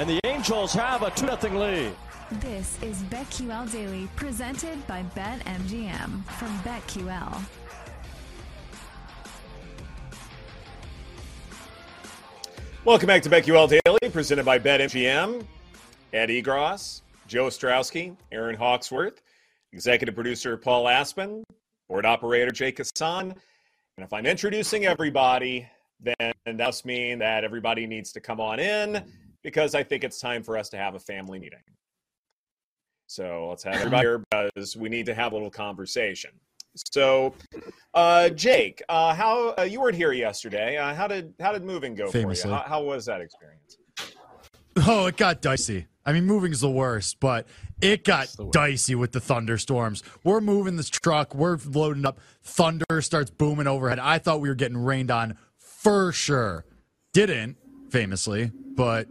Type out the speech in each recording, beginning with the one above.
And the Angels have a 2 0 lead. This is BetQL Daily, presented by BetMGM from BetQL. Welcome back to BetQL Daily, presented by BetMGM. Ed Egros, Joe Ostrowski, Aaron Hawksworth, executive producer Paul Aspen, board operator Jake Hassan. And if I'm introducing everybody, then that must mean that everybody needs to come on in because I think it's time for us to have a family meeting. So let's have everybody here because we need to have a little conversation. So, uh, Jake, uh, how uh, you weren't here yesterday? Uh, how did how did moving go Famously. for you? How, how was that experience? Oh, it got dicey. I mean, moving's the worst, but it got dicey with the thunderstorms. We're moving this truck. We're loading up. Thunder starts booming overhead. I thought we were getting rained on for sure. Didn't, famously, but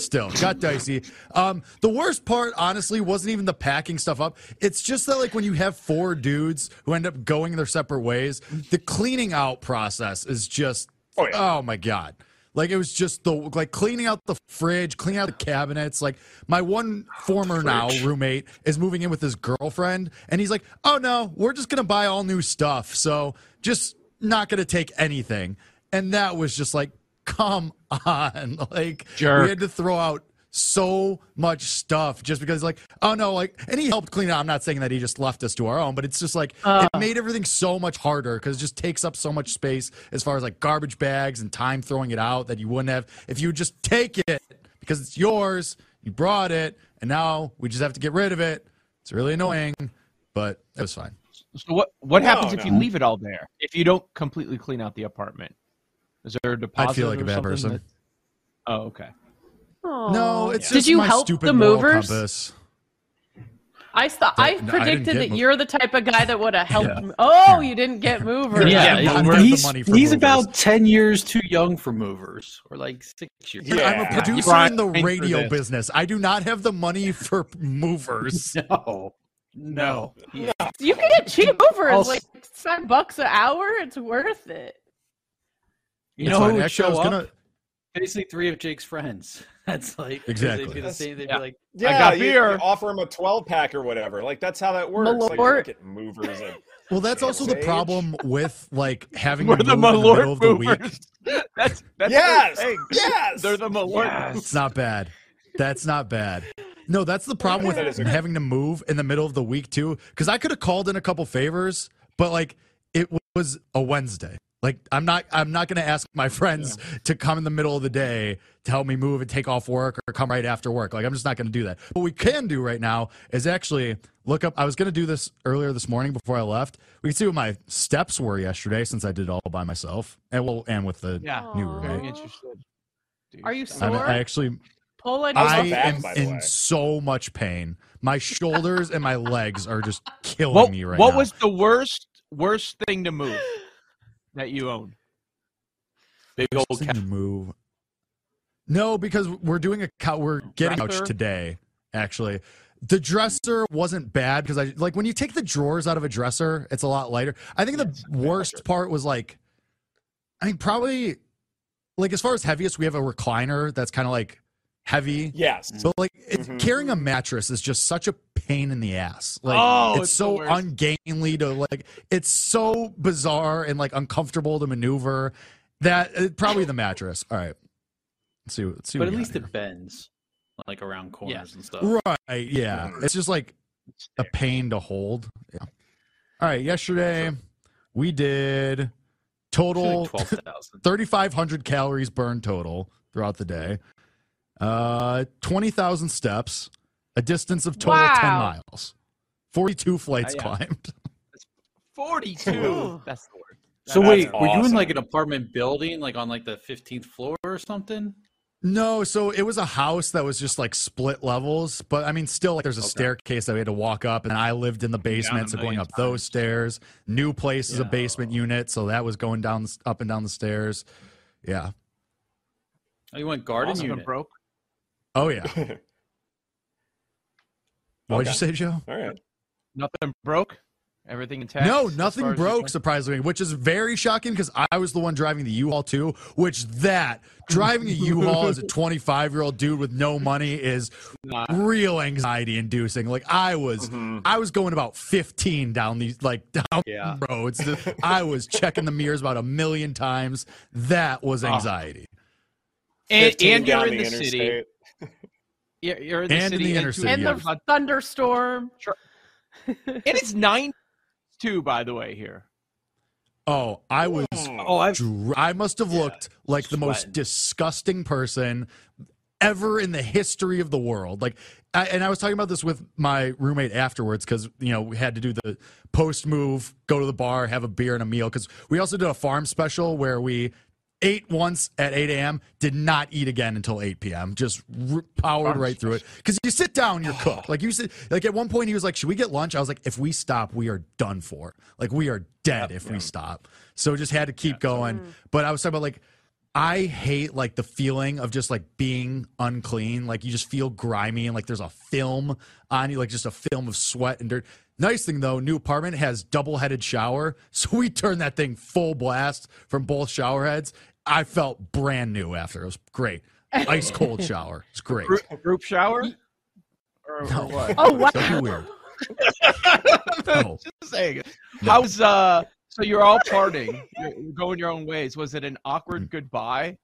still got dicey. Um, the worst part, honestly, wasn't even the packing stuff up. It's just that, like, when you have four dudes who end up going their separate ways, the cleaning out process is just, Oh, yeah. oh my God. Like it was just the like cleaning out the fridge, cleaning out the cabinets. Like my one former now roommate is moving in with his girlfriend, and he's like, "Oh no, we're just gonna buy all new stuff, so just not gonna take anything." And that was just like, come on, like Jerk. we had to throw out so much stuff just because like oh no like and he helped clean it out i'm not saying that he just left us to our own but it's just like it made everything so much harder because it just takes up so much space as far as like garbage bags and time throwing it out that you wouldn't have if you would just take it because it's yours. You brought it and now we just have to get rid of it. It's really annoying but it was fine. So what what No, happens if you leave it all there? If you don't completely clean out the apartment, is there a deposit? i'd feel like or a bad person that- oh, okay. no it's Did just you my help stupid the moral movers? compass. I thought I That- no, I didn't predicted that mo- you're the type of guy that would have helped. me. Oh, you didn't get movers. Yeah, Yeah, I'm he's, the he's, money for he's movers. about 10 years too young for movers, or like six years. Yeah. i'm a producer Brian, in the radio business i do not have the money for movers No. No. Yeah. You can get cheap movers, Also- like five bucks an hour. It's worth it. You It's know fine. who would Actually, show was up? gonna- Basically, three of Jake's friends. That's like Exactly. They'd be the same. They'd Yeah. be like, Yeah, got you, beer. you offer them a 12 pack or whatever. Like that's how that works. Like, you Malort. don't get movers. At, Well, that's also the Sage? problem with like having We're to the move in the middle of the week. movers. that's that's yes, their thing. yes. They're the Malort. It's not bad. That's not bad. No, that's the problem with That is having to move in the middle of the week too. Because I could have called in a couple favors, but like it was a Wednesday. Like I'm not I'm not gonna ask my friends to come in the middle of the day to help me move and take off work or come right after work. Like I'm just not gonna do that. What we can do right now is actually look up I was gonna do this earlier this morning before I left. We can see what my steps were yesterday since I did it all by myself. And well and with the Yeah. new Aw. Very roommate. interested. Are you stop. I, sore? I actually Pull it. was I not bad, am by the way. in so much pain. My shoulders and my legs are just killing What, me right what now. What was the worst worst thing to move that you own? big old thing move? No, because we're doing a couch. We're getting Dresser? couch today. Actually, the dresser wasn't bad because I like when you take the drawers out of a dresser, it's a lot lighter. I think the worst part was like, I mean, probably like as far as heaviest, we have a recliner that's kind of like heavy. yes. So like it's, Mhm. carrying a mattress is just such a pain in the ass. Like Oh, it's, it's so ungainly to like it's so bizarre and like uncomfortable to maneuver that uh, probably the mattress. All right. Let's see. Let's see. But what at least got it bends, like around corners and stuff. right. Yeah. It's just like a pain to hold. Yeah. All right. Yesterday we did total Like 3,500 calories burned total throughout the day. Uh, 20,000 steps, a distance of total 10 miles, 42 flights yeah. climbed. Forty-two. That's the word. So That's wait, were you in like an apartment building, like on like the 15th floor or something? No, so it was a house that was just like split levels, but I mean, still, like, there's a staircase that we had to walk up, and I lived in the basement, so going million up those stairs. New place is a basement unit, so that was going down, up and down the stairs. Yeah. Oh, you went garden Also been unit. broke. Oh yeah. What'd Okay. you say, Joe? All right. Nothing broke. Everything intact? No, nothing far as you broke, surprisingly, which is very shocking because I was the one driving the U-Haul too. Which that driving a U-Haul as a 25 year old dude with no money is Not- real anxiety inducing. Like I was, mm-hmm. I was going about 15 down these like down Yeah. roads. I was checking the mirrors about a million times. That was Oh. anxiety. And, and you're in the interstate. city. You're, you're in the And in the and inner city, And yeah. the thunderstorm. And it's nine two, by the way. Here. Oh, I was. Oh, oh I've dr- I must have looked like the most disgusting person ever in the history of the world. Like, I, and I was talking about this with my roommate afterwards because you know we had to do the post move, go to the bar, have a beer and a meal because we also did a farm special where we ate once at 8 a.m. did not eat again until 8 p.m. Just r- powered oh, right through it because you sit down, you're oh. cooked. Like you said, like at one point he was like, "Should we get lunch?" I was like, "If we stop, we are done for. Like we are dead if we stop." So just had to keep going. Mm. But I was talking about like. I hate like the feeling of just like being unclean. Like you just feel grimy and like there's a film on you, like just a film of sweat and dirt. Nice thing though, new apartment has double headed shower. So we turned that thing full blast from both shower heads. I felt brand new after. It was great. Ice cold shower. It's great. Group, group shower? Or, or what? Oh wow. That'd be weird. No. Just saying. How's uh? So you're all parting. You're you're going your own ways. Was it an awkward goodbye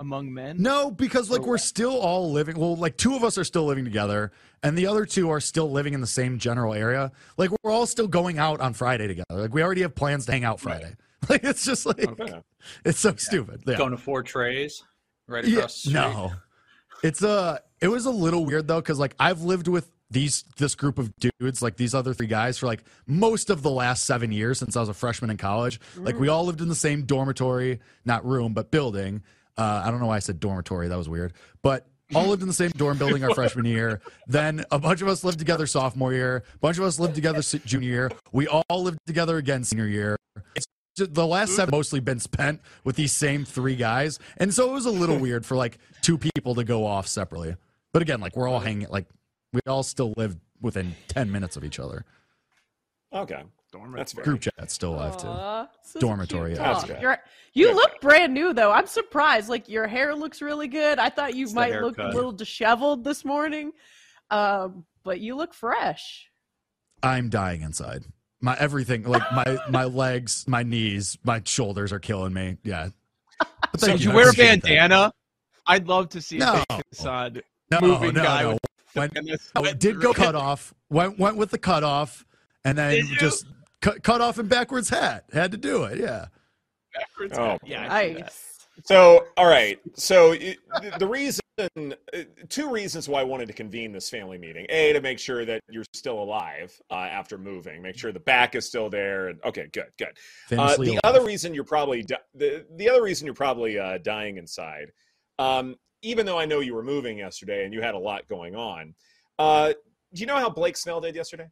among men? No, because like we're still all living. Well, like two of us are still living together, and the other two are still living in the same general area. Like we're all still going out on Friday together. Like we already have plans to hang out Friday. Like it's just like Okay. it's so stupid. Yeah. going to four trays right Yeah, across the street. no, it's uh It was a little weird though, because like I've lived with these this group of dudes, like these other three guys, for like most of the last seven years since I was a freshman in college. Like we all lived in the same dormitory, not room, but building. Uh, I don't know why I said dormitory. That was weird, but. All lived in the same dorm building our freshman year. Then a bunch of us lived together sophomore year. A bunch of us lived together junior year. We all lived together again senior year. It's just, the last seven mostly been spent with these same three guys, and so it was a little weird for like two people to go off separately. But again, like we're all hanging, like we all still live within ten minutes of each other. Okay. That's fair. Group chat's still alive too. Aw, this is a Dormitory, yeah. That's good. You're, you Yeah. look brand new though. I'm surprised. Like your hair looks really good. I thought you It's might look a little disheveled this morning, um, but you look fresh. I'm dying inside. My everything, like my my legs, my knees, my shoulders are killing me. Yeah. But So thank did you wear a appreciate that. bandana? I'd love to see No. a facade No, moving no, guy no. With Went- Oh, sweat did go through cut off. Went went with the cut off, and then just cut cut off and backwards hat. Had to do it. Yeah. backwards. Oh, yeah, I. Nice. So, all right. So, it- the- the reason, uh, two reasons why I wanted to convene this family meeting: a, to make sure that you're still alive uh, after moving, make sure the back is still there. And okay, good, good. Uh, the alive. other reason you're probably di- the the other reason you're probably uh, dying inside, um, even though I know you were moving yesterday and you had a lot going on. Uh, do you know how Blake Snell did yesterday?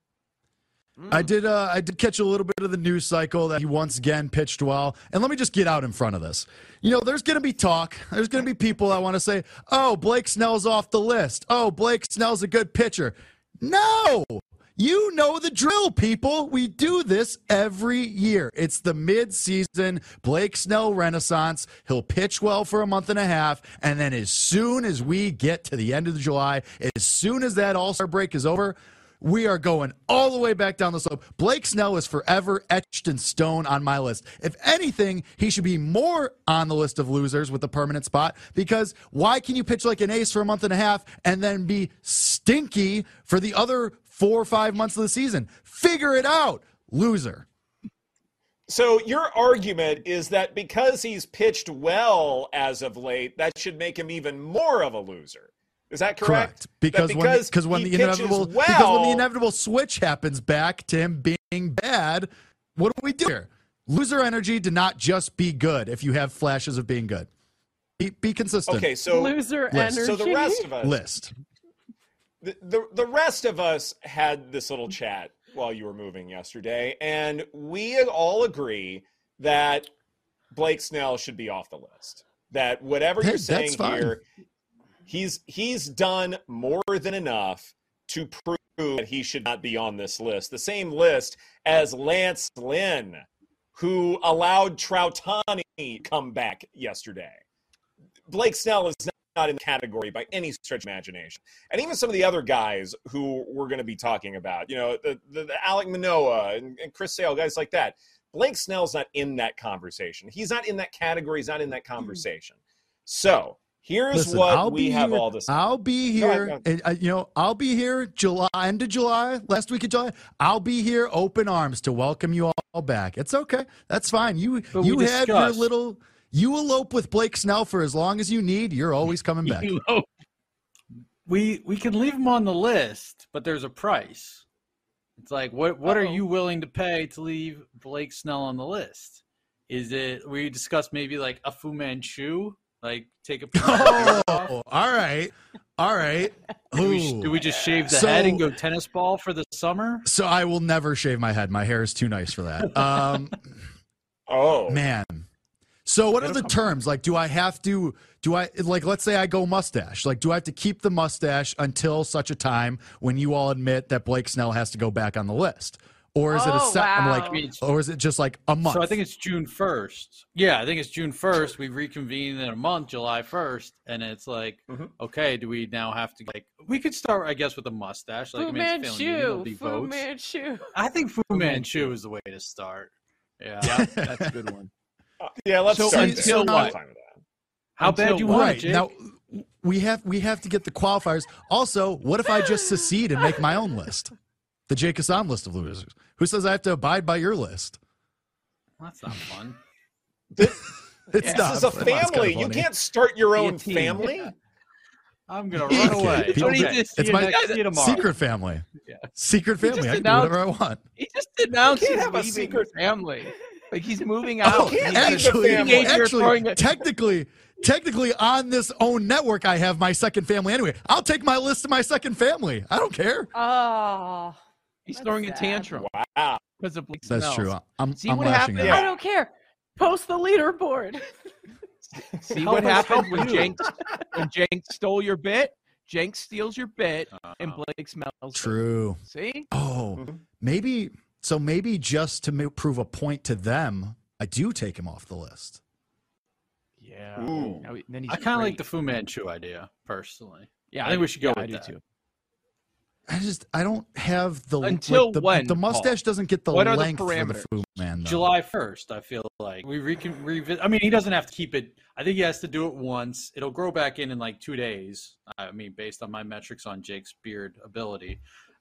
I did. Uh, I did catch a little bit of the news cycle that he once again pitched well. And let me just get out in front of this. You know, there's going to be talk. There's going to be people that want to say, "Oh, Blake Snell's off the list. Oh, Blake Snell's a good pitcher." No, you know the drill, people. We do this every year. It's the mid-season Blake Snell renaissance. He'll pitch well for a month and a half, and then as soon as we get to the end of July, as soon as that All Star break is over. We are going all the way back down the slope. Blake Snell is forever etched in stone on my list. If anything, he should be more on the list of losers with a permanent spot because why can you pitch like an ace for a month and a half and then be stinky for the other four or five months of the season? Figure it out, loser. So your argument is that because he's pitched well as of late, that should make him even more of a loser. Is that correct? Because, That when because when he the inevitable well, because when the inevitable switch happens back to him being bad, what do we do here? Loser energy to not just be good if you have flashes of being good. Be, be consistent. Okay, so Loser list. energy. so the rest of us List. The, the the rest of us had this little chat while you were moving yesterday, and we all agree that Blake Snell should be off the list. That whatever you're saying here, he's he's done more than enough to prove that he should not be on this list. The same list as Lance Lynn, who allowed Troutani come back yesterday. Blake Snell is not in the category by any stretch of imagination. And even some of the other guys who we're going to be talking about, you know, the, the, the Alek Manoah and, and Chris Sale, guys like that. Blake Snell's not in that conversation. He's not in that category. He's not in that conversation. So here's Listen, what I'll we have here- all this. I'll be here. go ahead. and, uh, you know, I'll be here July end of July, last week of July. I'll be here, open arms to welcome you all back. It's okay. That's fine. You But you had your little. You elope with Blake Snell for as long as you need. You're always coming back. We we can leave him on the list, but there's a price. It's like what what are Uh-oh. you willing to pay to leave Blake Snell on the list? Is it we discussed maybe like a Fu Manchu, like take a Oh, all right, all right. Do we, do we just shave the So- head and go tennis ball for the summer? So I will never shave my head. My hair is too nice for that. Um, Oh, man. So what are the terms? Like, do I have to? Do I like? Let's say I go mustache. Like, do I have to keep the mustache until such a time when you all admit that Blake Snell has to go back on the list, or is it a Oh, set? I'm like, I mean, or is it just like a month? So I think it's June first. Yeah, I think it's June first. We reconvene in a month, July first, and it's like, Mhm. okay, do we now have to like? We could start, I guess, with a mustache. Like, Fu I mean, it's family meeting, there'll Manchu. Fu votes. Manchu. I think Fu Manchu is the way to start. Yeah. Yeah, that's a good one. Yeah. Let's So start until there. What? fine that. How Until bad you what? want it, Jake? now. We have we have to get the qualifiers. Also, what if I just secede and make my own list, the Jake Hassan list of losers? Who says I have to abide by your list? That's not fun. It's This not. is a but kinda family. You can't start your own team. family. I'm gonna run away. People Okay. get- It's my next- see you tomorrow. secret family. Yeah. Secret family. I can do whatever I want. He just announced You can't he's have a secret- the family. Like he's moving Oh, out. can't He's leave the a actually, actually, throwing a- technically, technically, on this own network, I have my second family anyway. I'll take my list to my second family. I don't care. Oh, He's That's throwing a tantrum Wow. because of Blake That's Snell. true. I'm, See I'm what lashing happened? out. I don't care. Post the leaderboard. See what us happened when you. Jenks when Jenks stole your bit? Jenks steals your bit, and Uh, Blake smells. it. True. See? Oh, Mhm. maybe. So maybe just to ma- prove a point to them, I do take him off the list. Yeah. Now then he's I kind of like the Fu Manchu idea personally. Yeah, I think we should go yeah, with I do that. too. I just I don't have the Until like, the, when, the mustache doesn't get the What are the length for the parameters? Fu man. Though. July 1st, I feel like we recon revisit. I mean, he doesn't have to keep it. I think he has to do it once. It'll grow back in in like two days. I mean, based on my metrics on Jake's beard ability.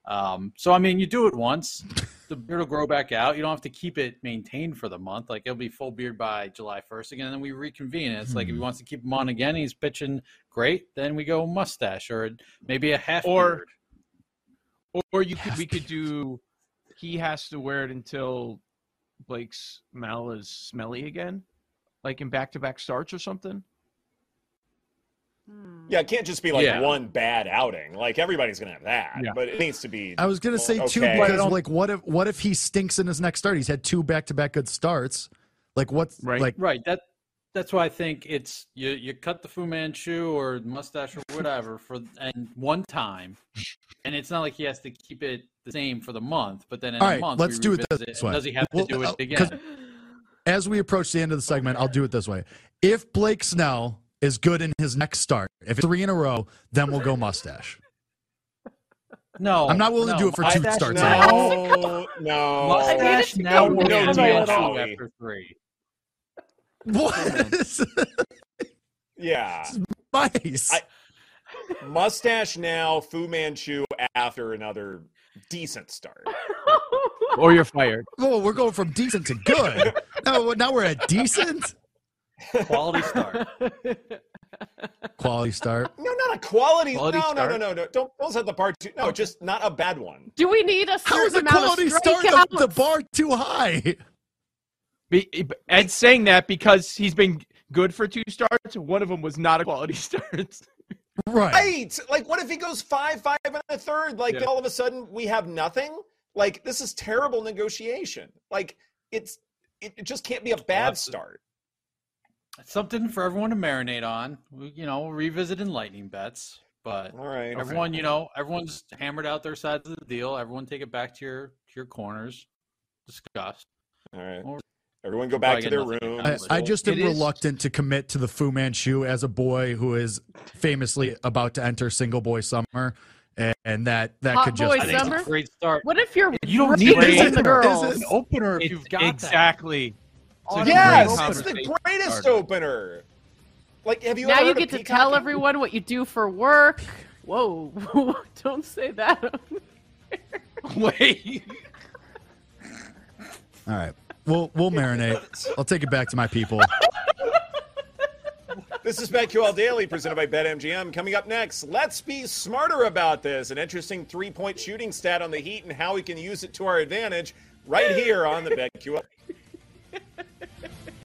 Um, so, I mean, you do it once, the beard will grow back out. You don't have to keep it maintained for the month. Like, it'll be full beard by July 1st again, and then we reconvene. And it's like if he Hmm. wants to keep him on again, he's pitching great, then we go mustache or maybe a half Or- beard. Or you could we could do. He has to wear it until Blake's smell is smelly again, like in back-to-back starts or something. Yeah, it can't just be like Yeah. one bad outing. Like everybody's gonna have that, Yeah. but it needs to be. I was gonna say too Okay. because like what if what if he stinks in his next start? He's had two back to back good starts. Like what's Right. like Right. That that's why I think it's you you cut the Fu Manchu or mustache or whatever for and one time, and it's not like he has to keep it the same for the month. But then in All a right, month, let's do it this and way. Does he have Well, to do uh, it 'cause- again? as we approach the end of the segment, I'll do it this way. If Blake Snell is good in his next start, if it's three in a row, then we'll go mustache. No, I'm not willing to do it for two mustache starts. now- No, no. Mustache I needed to now go will be down a a. Manchu after three. What? Yeah, nice. I- mustache now, Fu Manchu after another decent start. Or you're fired. oh, we're going from decent to good. now, now we're at decent Quality start. quality start. No, not a quality. Quality no, no, no, no, no. Don't don't set the bar too. No, just not a bad one. Do we need a How is certain a amount quality of start the, strikeouts? the bar too high? Be- Ed's saying that because he's been good for two starts. One of them was not a quality start. Right. Right. Like, what if he goes five, five, and a third? Like, Yeah. all of a sudden we have nothing. Like, this is terrible negotiation. Like, it's it, it just can't be a bad Lots of- Something for everyone to marinate on. We, you know, revisit in lightning bets. But All right. everyone, you know, everyone's hammered out their sides of the deal. Everyone take it back to your to your corners. Discuss. All right. Or- Everyone go back to their get nothing rooms. I, I just am It is- reluctant to commit to the Fu Manchu as a boy who is famously about to enter single boy summer, and, and that that Hot could just boy I think Summer? a great start. What if you're You don't need into it. the Is girls? An opener if It's you've got exactly. It's a Yes, great it's the greatest starter. opener. Like, have you now ever you get to tell everyone what you do for work. Whoa! Don't say that. Wait. all right. We'll we'll marinate. I'll take it back to my people. This is BetQL Daily presented by BetMGM. Coming up next, let's be smarter about this. An interesting three point shooting stat on the Heat and how we can use it to our advantage right here on the BetQL